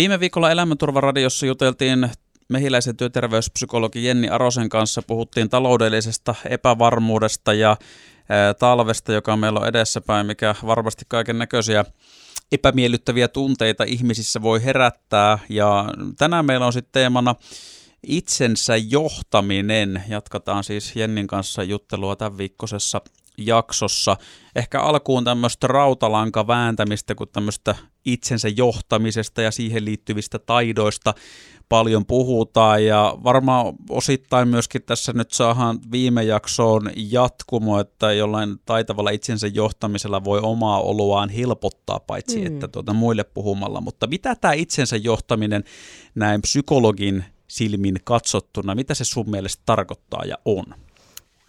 Viime viikolla Elämänturvaradiossa juteltiin mehiläisen työterveyspsykologi Jenni Arosen kanssa. Puhuttiin taloudellisesta epävarmuudesta ja talvesta, joka meillä on edessäpäin, mikä varmasti kaiken näköisiä epämiellyttäviä tunteita ihmisissä voi herättää. Ja tänään meillä on sitten teemana itsensä johtaminen. Jatkataan siis Jennin kanssa juttelua tämän viikkoisessa jaksossa. Ehkä alkuun tämmöistä rautalanka vääntämistä, kun tämmöistä itsensä johtamisesta ja siihen liittyvistä taidoista paljon puhutaan ja varmaan osittain myöskin tässä nyt saadaan viime jaksoon jatkumo, että jollain taitavalla itsensä johtamisella voi omaa oloaan helpottaa paitsi mm. että tuota muille puhumalla, mutta mitä tämä itsensä johtaminen näin psykologin silmin katsottuna, mitä se sun mielestä tarkoittaa ja on?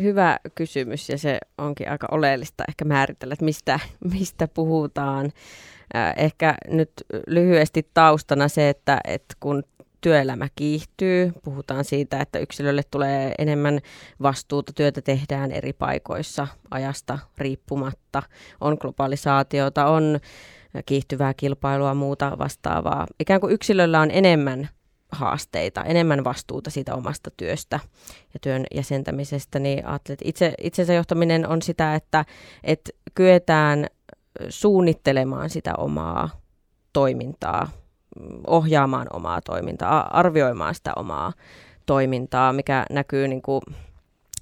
Hyvä kysymys ja se onkin aika oleellista ehkä määritellä, että mistä, mistä puhutaan. Ehkä nyt lyhyesti taustana se, että, että kun työelämä kiihtyy, puhutaan siitä, että yksilölle tulee enemmän vastuuta, työtä tehdään eri paikoissa ajasta riippumatta, on globalisaatiota, on kiihtyvää kilpailua, muuta vastaavaa. Ikään kuin yksilöllä on enemmän haasteita, enemmän vastuuta siitä omasta työstä ja työn jäsentämisestä, niin ajattelin, että itse, itsensä johtaminen on sitä, että, että kyetään suunnittelemaan sitä omaa toimintaa, ohjaamaan omaa toimintaa, arvioimaan sitä omaa toimintaa, mikä näkyy niin kuin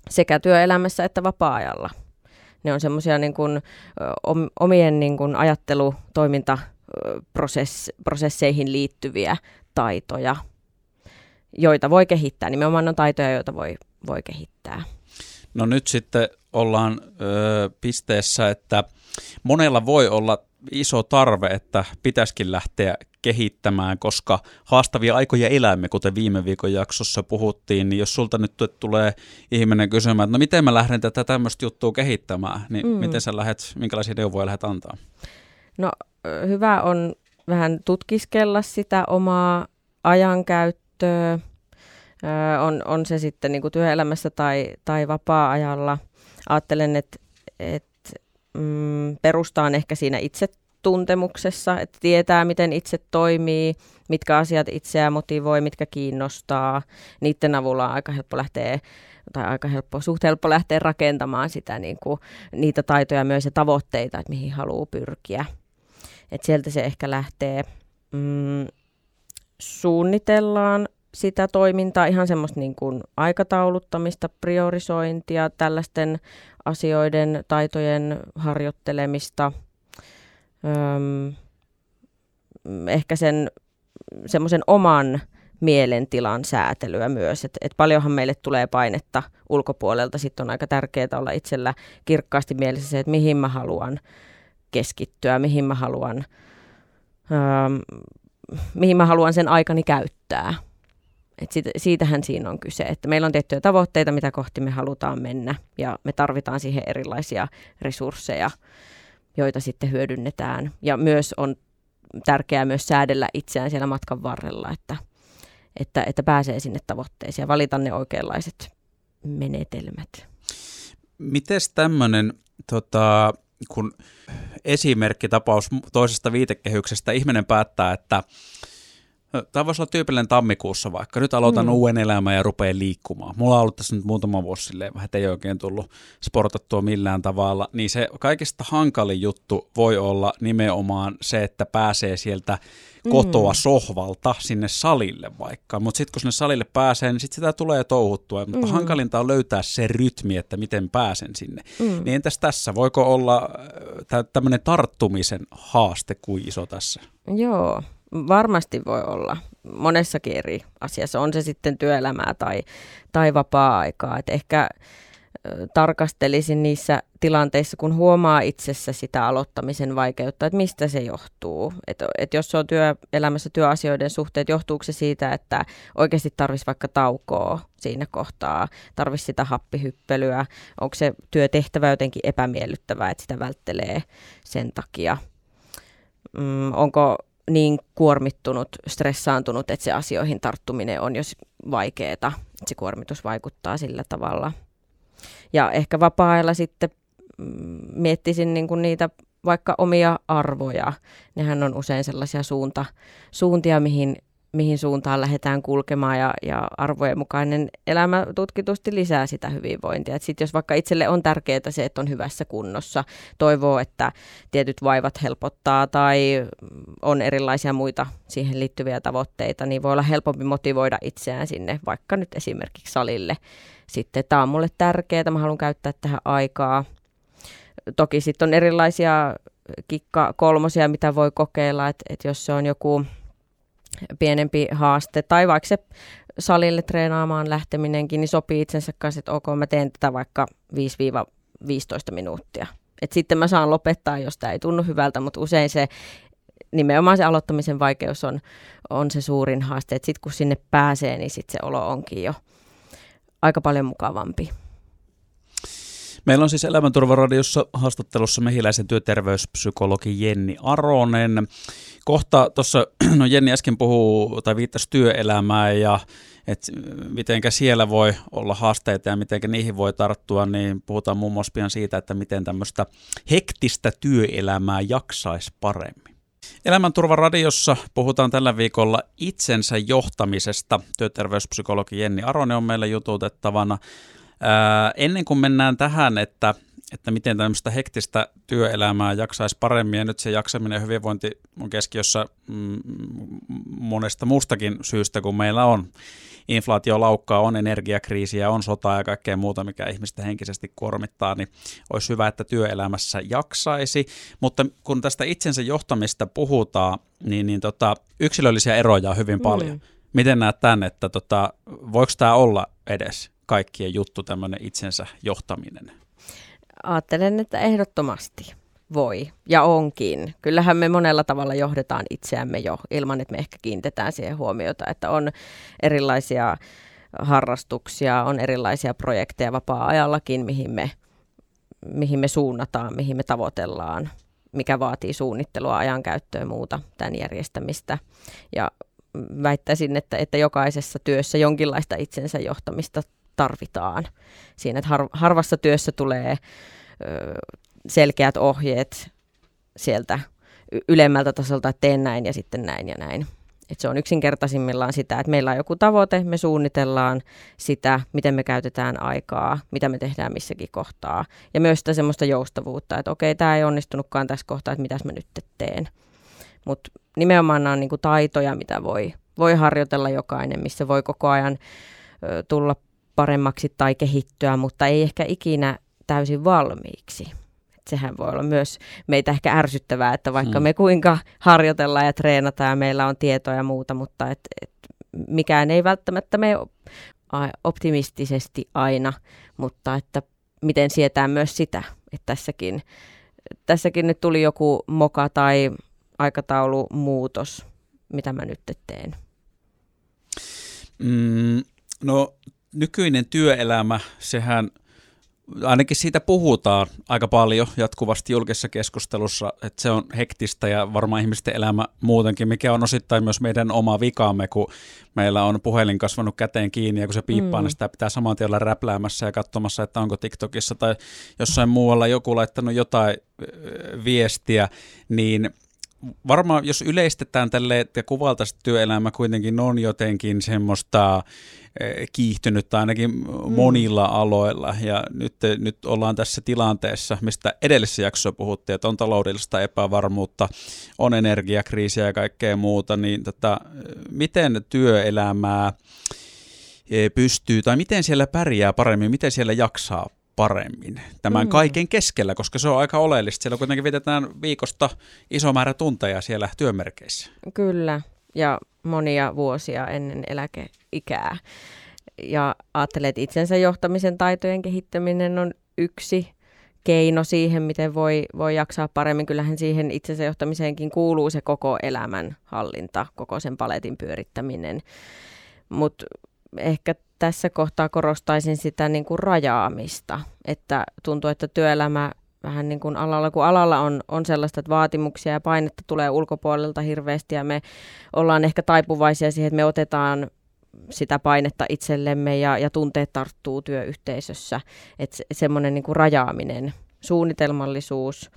sekä työelämässä että vapaa-ajalla. Ne on semmoisia niin kuin, omien niin kuin ajattelu, toimintaprosesseihin liittyviä taitoja, joita voi kehittää. Nimenomaan on taitoja, joita voi, voi kehittää. No nyt sitten ollaan ö, pisteessä, että monella voi olla iso tarve, että pitäisikin lähteä kehittämään, koska haastavia aikoja elämme, kuten viime viikon jaksossa puhuttiin, niin jos sulta nyt tulee ihminen kysymään, että no miten mä lähden tätä tämmöistä juttua kehittämään, niin mm. miten sä lähdet, minkälaisia neuvoja lähdet antaa? No hyvä on vähän tutkiskella sitä omaa ajankäyttöä, on, on se sitten niin kuin työelämässä tai, tai vapaa-ajalla. Ajattelen, että, että mm, perustaan ehkä siinä itse tuntemuksessa, että tietää, miten itse toimii, mitkä asiat itseään motivoi, mitkä kiinnostaa. Niiden avulla on aika helppo lähteä tai aika helppo, suht helppo lähteä rakentamaan sitä, niin kuin, niitä taitoja myös ja tavoitteita, että mihin haluaa pyrkiä. Et sieltä se ehkä lähtee. Mm, suunnitellaan sitä toimintaa, ihan semmoista niin kuin aikatauluttamista, priorisointia, tällaisten asioiden, taitojen harjoittelemista – öm, ehkä sen semmoisen oman mielentilan säätelyä myös. Et, et paljonhan meille tulee painetta ulkopuolelta. Sitten on aika tärkeää olla itsellä kirkkaasti mielessä se, että mihin mä haluan keskittyä, mihin mä haluan, öm, mihin mä haluan sen aikani käyttää. Et siitä, siitähän siinä on kyse, että meillä on tiettyjä tavoitteita, mitä kohti me halutaan mennä ja me tarvitaan siihen erilaisia resursseja joita sitten hyödynnetään. Ja myös on tärkeää myös säädellä itseään siellä matkan varrella, että, että, että pääsee sinne tavoitteeseen ja valita ne oikeanlaiset menetelmät. Miten tämmöinen, tota, kun esimerkkitapaus toisesta viitekehyksestä, ihminen päättää, että Tämä voisi olla tyypillinen tammikuussa vaikka. Nyt aloitan mm. uuden elämän ja rupean liikkumaan. Mulla on ollut tässä nyt muutama vuosi silleen vähän, että ei oikein tullut sportattua millään tavalla. Niin se kaikista hankalin juttu voi olla nimenomaan se, että pääsee sieltä kotoa mm. sohvalta sinne salille vaikka. Mutta sitten kun sinne salille pääsee, niin sitten sitä tulee touhuttua. Mutta mm. hankalinta on löytää se rytmi, että miten pääsen sinne. Mm. Niin entäs tässä, voiko olla äh, tämmöinen tarttumisen haaste kuin iso tässä? Joo, Varmasti voi olla monessakin eri asiassa, on se sitten työelämää tai, tai vapaa-aikaa. Et ehkä tarkastelisin niissä tilanteissa, kun huomaa itsessä sitä aloittamisen vaikeutta, että mistä se johtuu. Että et jos se on työelämässä työasioiden suhteet, johtuuko se siitä, että oikeasti tarvitsisi vaikka taukoa siinä kohtaa, tarvitsisi sitä happihyppelyä, onko se työtehtävä jotenkin epämiellyttävää, että sitä välttelee sen takia. Mm, onko niin kuormittunut, stressaantunut, että se asioihin tarttuminen on jos vaikeaa. Se kuormitus vaikuttaa sillä tavalla. Ja ehkä vapaa-ajalla sitten mm, miettisin niin kuin niitä vaikka omia arvoja. Nehän on usein sellaisia suunta, suuntia, mihin mihin suuntaan lähdetään kulkemaan ja, ja arvojen mukainen elämä tutkitusti lisää sitä hyvinvointia. Sitten jos vaikka itselle on tärkeää se, että on hyvässä kunnossa, toivoo, että tietyt vaivat helpottaa tai on erilaisia muita siihen liittyviä tavoitteita, niin voi olla helpompi motivoida itseään sinne vaikka nyt esimerkiksi salille. Sitten tämä on mulle tärkeää, mä haluan käyttää tähän aikaa. Toki sitten on erilaisia kikka kolmosia, mitä voi kokeilla, että, että jos se on joku pienempi haaste, tai vaikka se salille treenaamaan lähteminenkin, niin sopii itsensä kanssa, että ok, mä teen tätä vaikka 5-15 minuuttia. Et sitten mä saan lopettaa, jos tämä ei tunnu hyvältä, mutta usein se nimenomaan se aloittamisen vaikeus on, on se suurin haaste. Sitten kun sinne pääsee, niin sitten se olo onkin jo aika paljon mukavampi. Meillä on siis Elämänturvaradiossa haastattelussa mehiläisen työterveyspsykologi Jenni Aronen. Kohta tuossa, no Jenni äsken puhuu tai viittasi työelämään ja että mitenkä siellä voi olla haasteita ja miten niihin voi tarttua, niin puhutaan muun muassa pian siitä, että miten tämmöistä hektistä työelämää jaksaisi paremmin. Elämänturvaradiossa puhutaan tällä viikolla itsensä johtamisesta. Työterveyspsykologi Jenni Aronen on meillä jututettavana. Ää, ennen kuin mennään tähän, että, että miten tämmöistä hektistä työelämää jaksaisi paremmin, ja nyt se jaksaminen ja hyvinvointi on keskiössä mm, monesta muustakin syystä, kun meillä on inflaatio laukkaa, on energiakriisiä, on sotaa ja kaikkea muuta, mikä ihmistä henkisesti kuormittaa, niin olisi hyvä, että työelämässä jaksaisi. Mutta kun tästä itsensä johtamista puhutaan, niin, niin tota, yksilöllisiä eroja on hyvin paljon. Mm. Miten näet tämän, että tota, voiko tämä olla edes kaikkien juttu, tämmöinen itsensä johtaminen? Ajattelen, että ehdottomasti voi ja onkin. Kyllähän me monella tavalla johdetaan itseämme jo ilman, että me ehkä kiinnitetään siihen huomiota, että on erilaisia harrastuksia, on erilaisia projekteja vapaa-ajallakin, mihin me, mihin me suunnataan, mihin me tavoitellaan, mikä vaatii suunnittelua, ajankäyttöä ja muuta, tämän järjestämistä. Ja väittäisin, että, että jokaisessa työssä jonkinlaista itsensä johtamista tarvitaan. Siinä, että har, harvassa työssä tulee ö, selkeät ohjeet sieltä ylemmältä tasolta, että teen näin ja sitten näin ja näin. Et se on yksinkertaisimmillaan sitä, että meillä on joku tavoite, me suunnitellaan sitä, miten me käytetään aikaa, mitä me tehdään missäkin kohtaa. Ja myös sitä semmoista joustavuutta, että okei, tämä ei onnistunutkaan tässä kohtaa, että mitäs mä nyt teen. Mutta nimenomaan nämä on niinku taitoja, mitä voi, voi harjoitella jokainen, missä voi koko ajan ö, tulla paremmaksi tai kehittyä, mutta ei ehkä ikinä täysin valmiiksi. Et sehän voi olla myös meitä ehkä ärsyttävää, että vaikka hmm. me kuinka harjoitellaan ja treenataan ja meillä on tietoa ja muuta, mutta et, et mikään ei välttämättä mene optimistisesti aina, mutta että miten sietää myös sitä, että tässäkin, tässäkin nyt tuli joku moka tai aikataulumuutos, mitä mä nyt teen. Mm, no nykyinen työelämä, sehän ainakin siitä puhutaan aika paljon jatkuvasti julkisessa keskustelussa, että se on hektistä ja varmaan ihmisten elämä muutenkin, mikä on osittain myös meidän oma vikaamme, kun meillä on puhelin kasvanut käteen kiinni ja kun se piippaa, mm. niin sitä pitää saman tien olla räpläämässä ja katsomassa, että onko TikTokissa tai jossain muualla joku laittanut jotain viestiä, niin varmaan jos yleistetään tälle ja kuvaltaisiin työelämä kuitenkin on jotenkin semmoista Eh, kiihtynyt ainakin mm. monilla aloilla. Ja nyt, nyt ollaan tässä tilanteessa, mistä edellisessä jaksossa puhuttiin, että on taloudellista epävarmuutta, on energiakriisiä ja kaikkea muuta, niin tota, miten työelämää eh, pystyy, tai miten siellä pärjää paremmin, miten siellä jaksaa paremmin tämän mm. kaiken keskellä, koska se on aika oleellista. Siellä kuitenkin vietetään viikosta iso määrä tunteja siellä työmerkeissä. Kyllä, ja monia vuosia ennen eläkeikää. Ja ajattelen, että itsensä johtamisen taitojen kehittäminen on yksi keino siihen, miten voi, voi jaksaa paremmin. Kyllähän siihen itsensä johtamiseenkin kuuluu se koko elämän hallinta, koko sen paletin pyörittäminen. Mutta ehkä tässä kohtaa korostaisin sitä niin kuin rajaamista, että tuntuu, että työelämä vähän niin kuin alalla, kun alalla on, on sellaista, että vaatimuksia ja painetta tulee ulkopuolelta hirveästi ja me ollaan ehkä taipuvaisia siihen, että me otetaan sitä painetta itsellemme ja, ja tunteet tarttuu työyhteisössä. Että se, semmoinen niin kuin rajaaminen, suunnitelmallisuus,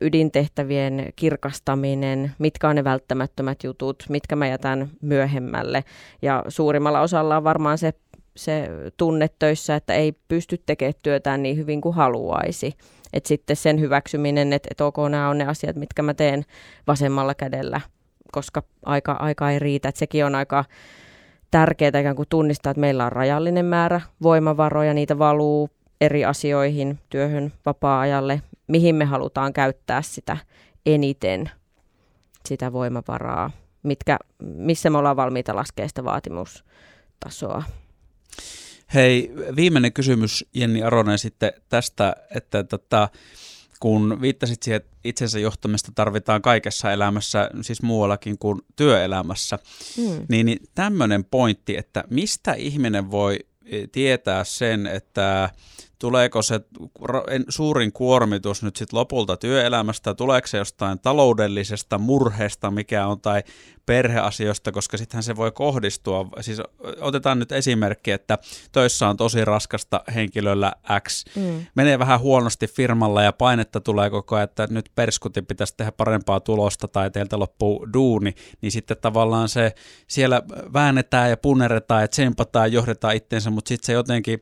ydintehtävien kirkastaminen, mitkä on ne välttämättömät jutut, mitkä mä jätän myöhemmälle. Ja suurimmalla osalla on varmaan se, se tunne töissä, että ei pysty tekemään työtään niin hyvin kuin haluaisi. Et sitten sen hyväksyminen, että et ok, nämä on ne asiat, mitkä mä teen vasemmalla kädellä, koska aika, aika ei riitä. Et sekin on aika tärkeää ikään kuin tunnistaa, että meillä on rajallinen määrä voimavaroja, niitä valuu eri asioihin, työhön, vapaa-ajalle, mihin me halutaan käyttää sitä eniten, sitä voimavaraa, mitkä, missä me ollaan valmiita laskemaan sitä vaatimustasoa. Hei, viimeinen kysymys Jenni Aronen sitten tästä, että tota, kun viittasit siihen, että itsensä johtamista tarvitaan kaikessa elämässä, siis muuallakin kuin työelämässä, hmm. niin, niin tämmöinen pointti, että mistä ihminen voi e, tietää sen, että tuleeko se suurin kuormitus nyt sitten lopulta työelämästä, tuleeko se jostain taloudellisesta murheesta, mikä on, tai perheasioista, koska sittenhän se voi kohdistua. Siis otetaan nyt esimerkki, että töissä on tosi raskasta henkilöllä X. Mm. Menee vähän huonosti firmalla ja painetta tulee koko ajan, että nyt perskutin pitäisi tehdä parempaa tulosta tai teiltä loppuu duuni, niin sitten tavallaan se siellä väännetään ja punneretaan ja tsempataan, johdetaan itteensä, mutta sitten se jotenkin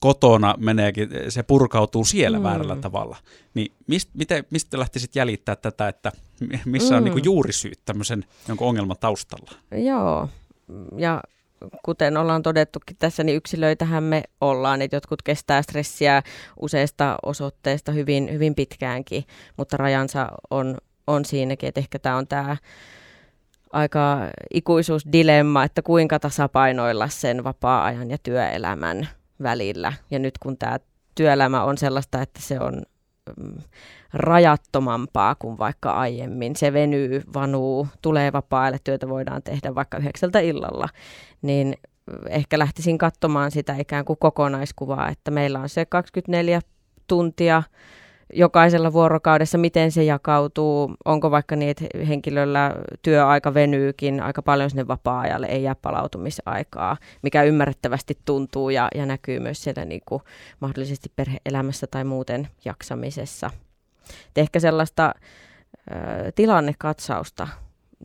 kotona meneekin, se purkautuu siellä mm. väärällä tavalla. Niin mist, miten, mistä lähtisit jäljittää tätä, että missä on mm. niin juurisyyt tämmöisen jonkun ongelman taustalla? Joo, ja kuten ollaan todettukin tässä, niin yksilöitähän me ollaan, että jotkut kestää stressiä useista osoitteista hyvin, hyvin pitkäänkin, mutta rajansa on, on siinäkin, että ehkä tämä on tämä aika ikuisuusdilemma, että kuinka tasapainoilla sen vapaa-ajan ja työelämän välillä. Ja nyt kun tämä työelämä on sellaista, että se on mm, rajattomampaa kuin vaikka aiemmin. Se venyy, vanuu, tulee vapaa työtä voidaan tehdä vaikka yhdeksältä illalla, niin ehkä lähtisin katsomaan sitä ikään kuin kokonaiskuvaa, että meillä on se 24 tuntia jokaisella vuorokaudessa, miten se jakautuu, onko vaikka niin, että henkilöllä työaika venyykin aika paljon sinne vapaa-ajalle, ei jää palautumisaikaa, mikä ymmärrettävästi tuntuu ja, ja näkyy myös siellä niin kuin mahdollisesti perheelämässä tai muuten jaksamisessa. Et ehkä sellaista ö, tilannekatsausta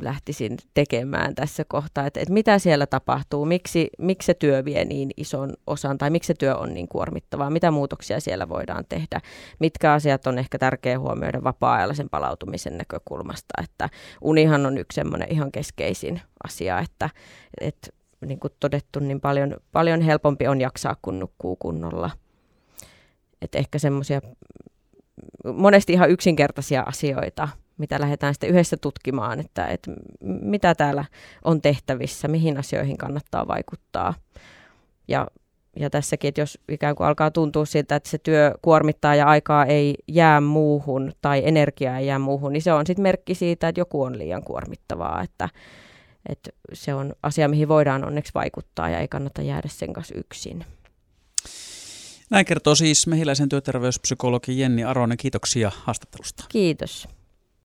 lähtisin tekemään tässä kohtaa, että, että mitä siellä tapahtuu, miksi, miksi se työ vie niin ison osan tai miksi se työ on niin kuormittavaa, mitä muutoksia siellä voidaan tehdä, mitkä asiat on ehkä tärkeä huomioida vapaa-ajalla sen palautumisen näkökulmasta, että unihan on yksi semmoinen ihan keskeisin asia, että, että niin kuin todettu, niin paljon, paljon helpompi on jaksaa, kun nukkuu kunnolla. Että ehkä semmoisia monesti ihan yksinkertaisia asioita, mitä lähdetään sitten yhdessä tutkimaan, että, että mitä täällä on tehtävissä, mihin asioihin kannattaa vaikuttaa. Ja, ja tässäkin, että jos ikään kuin alkaa tuntua siltä, että se työ kuormittaa ja aikaa ei jää muuhun tai energiaa ei jää muuhun, niin se on sitten merkki siitä, että joku on liian kuormittavaa, että, että se on asia, mihin voidaan onneksi vaikuttaa ja ei kannata jäädä sen kanssa yksin. Näin kertoo siis mehiläisen työterveyspsykologi Jenni Aronen. Kiitoksia haastattelusta. Kiitos.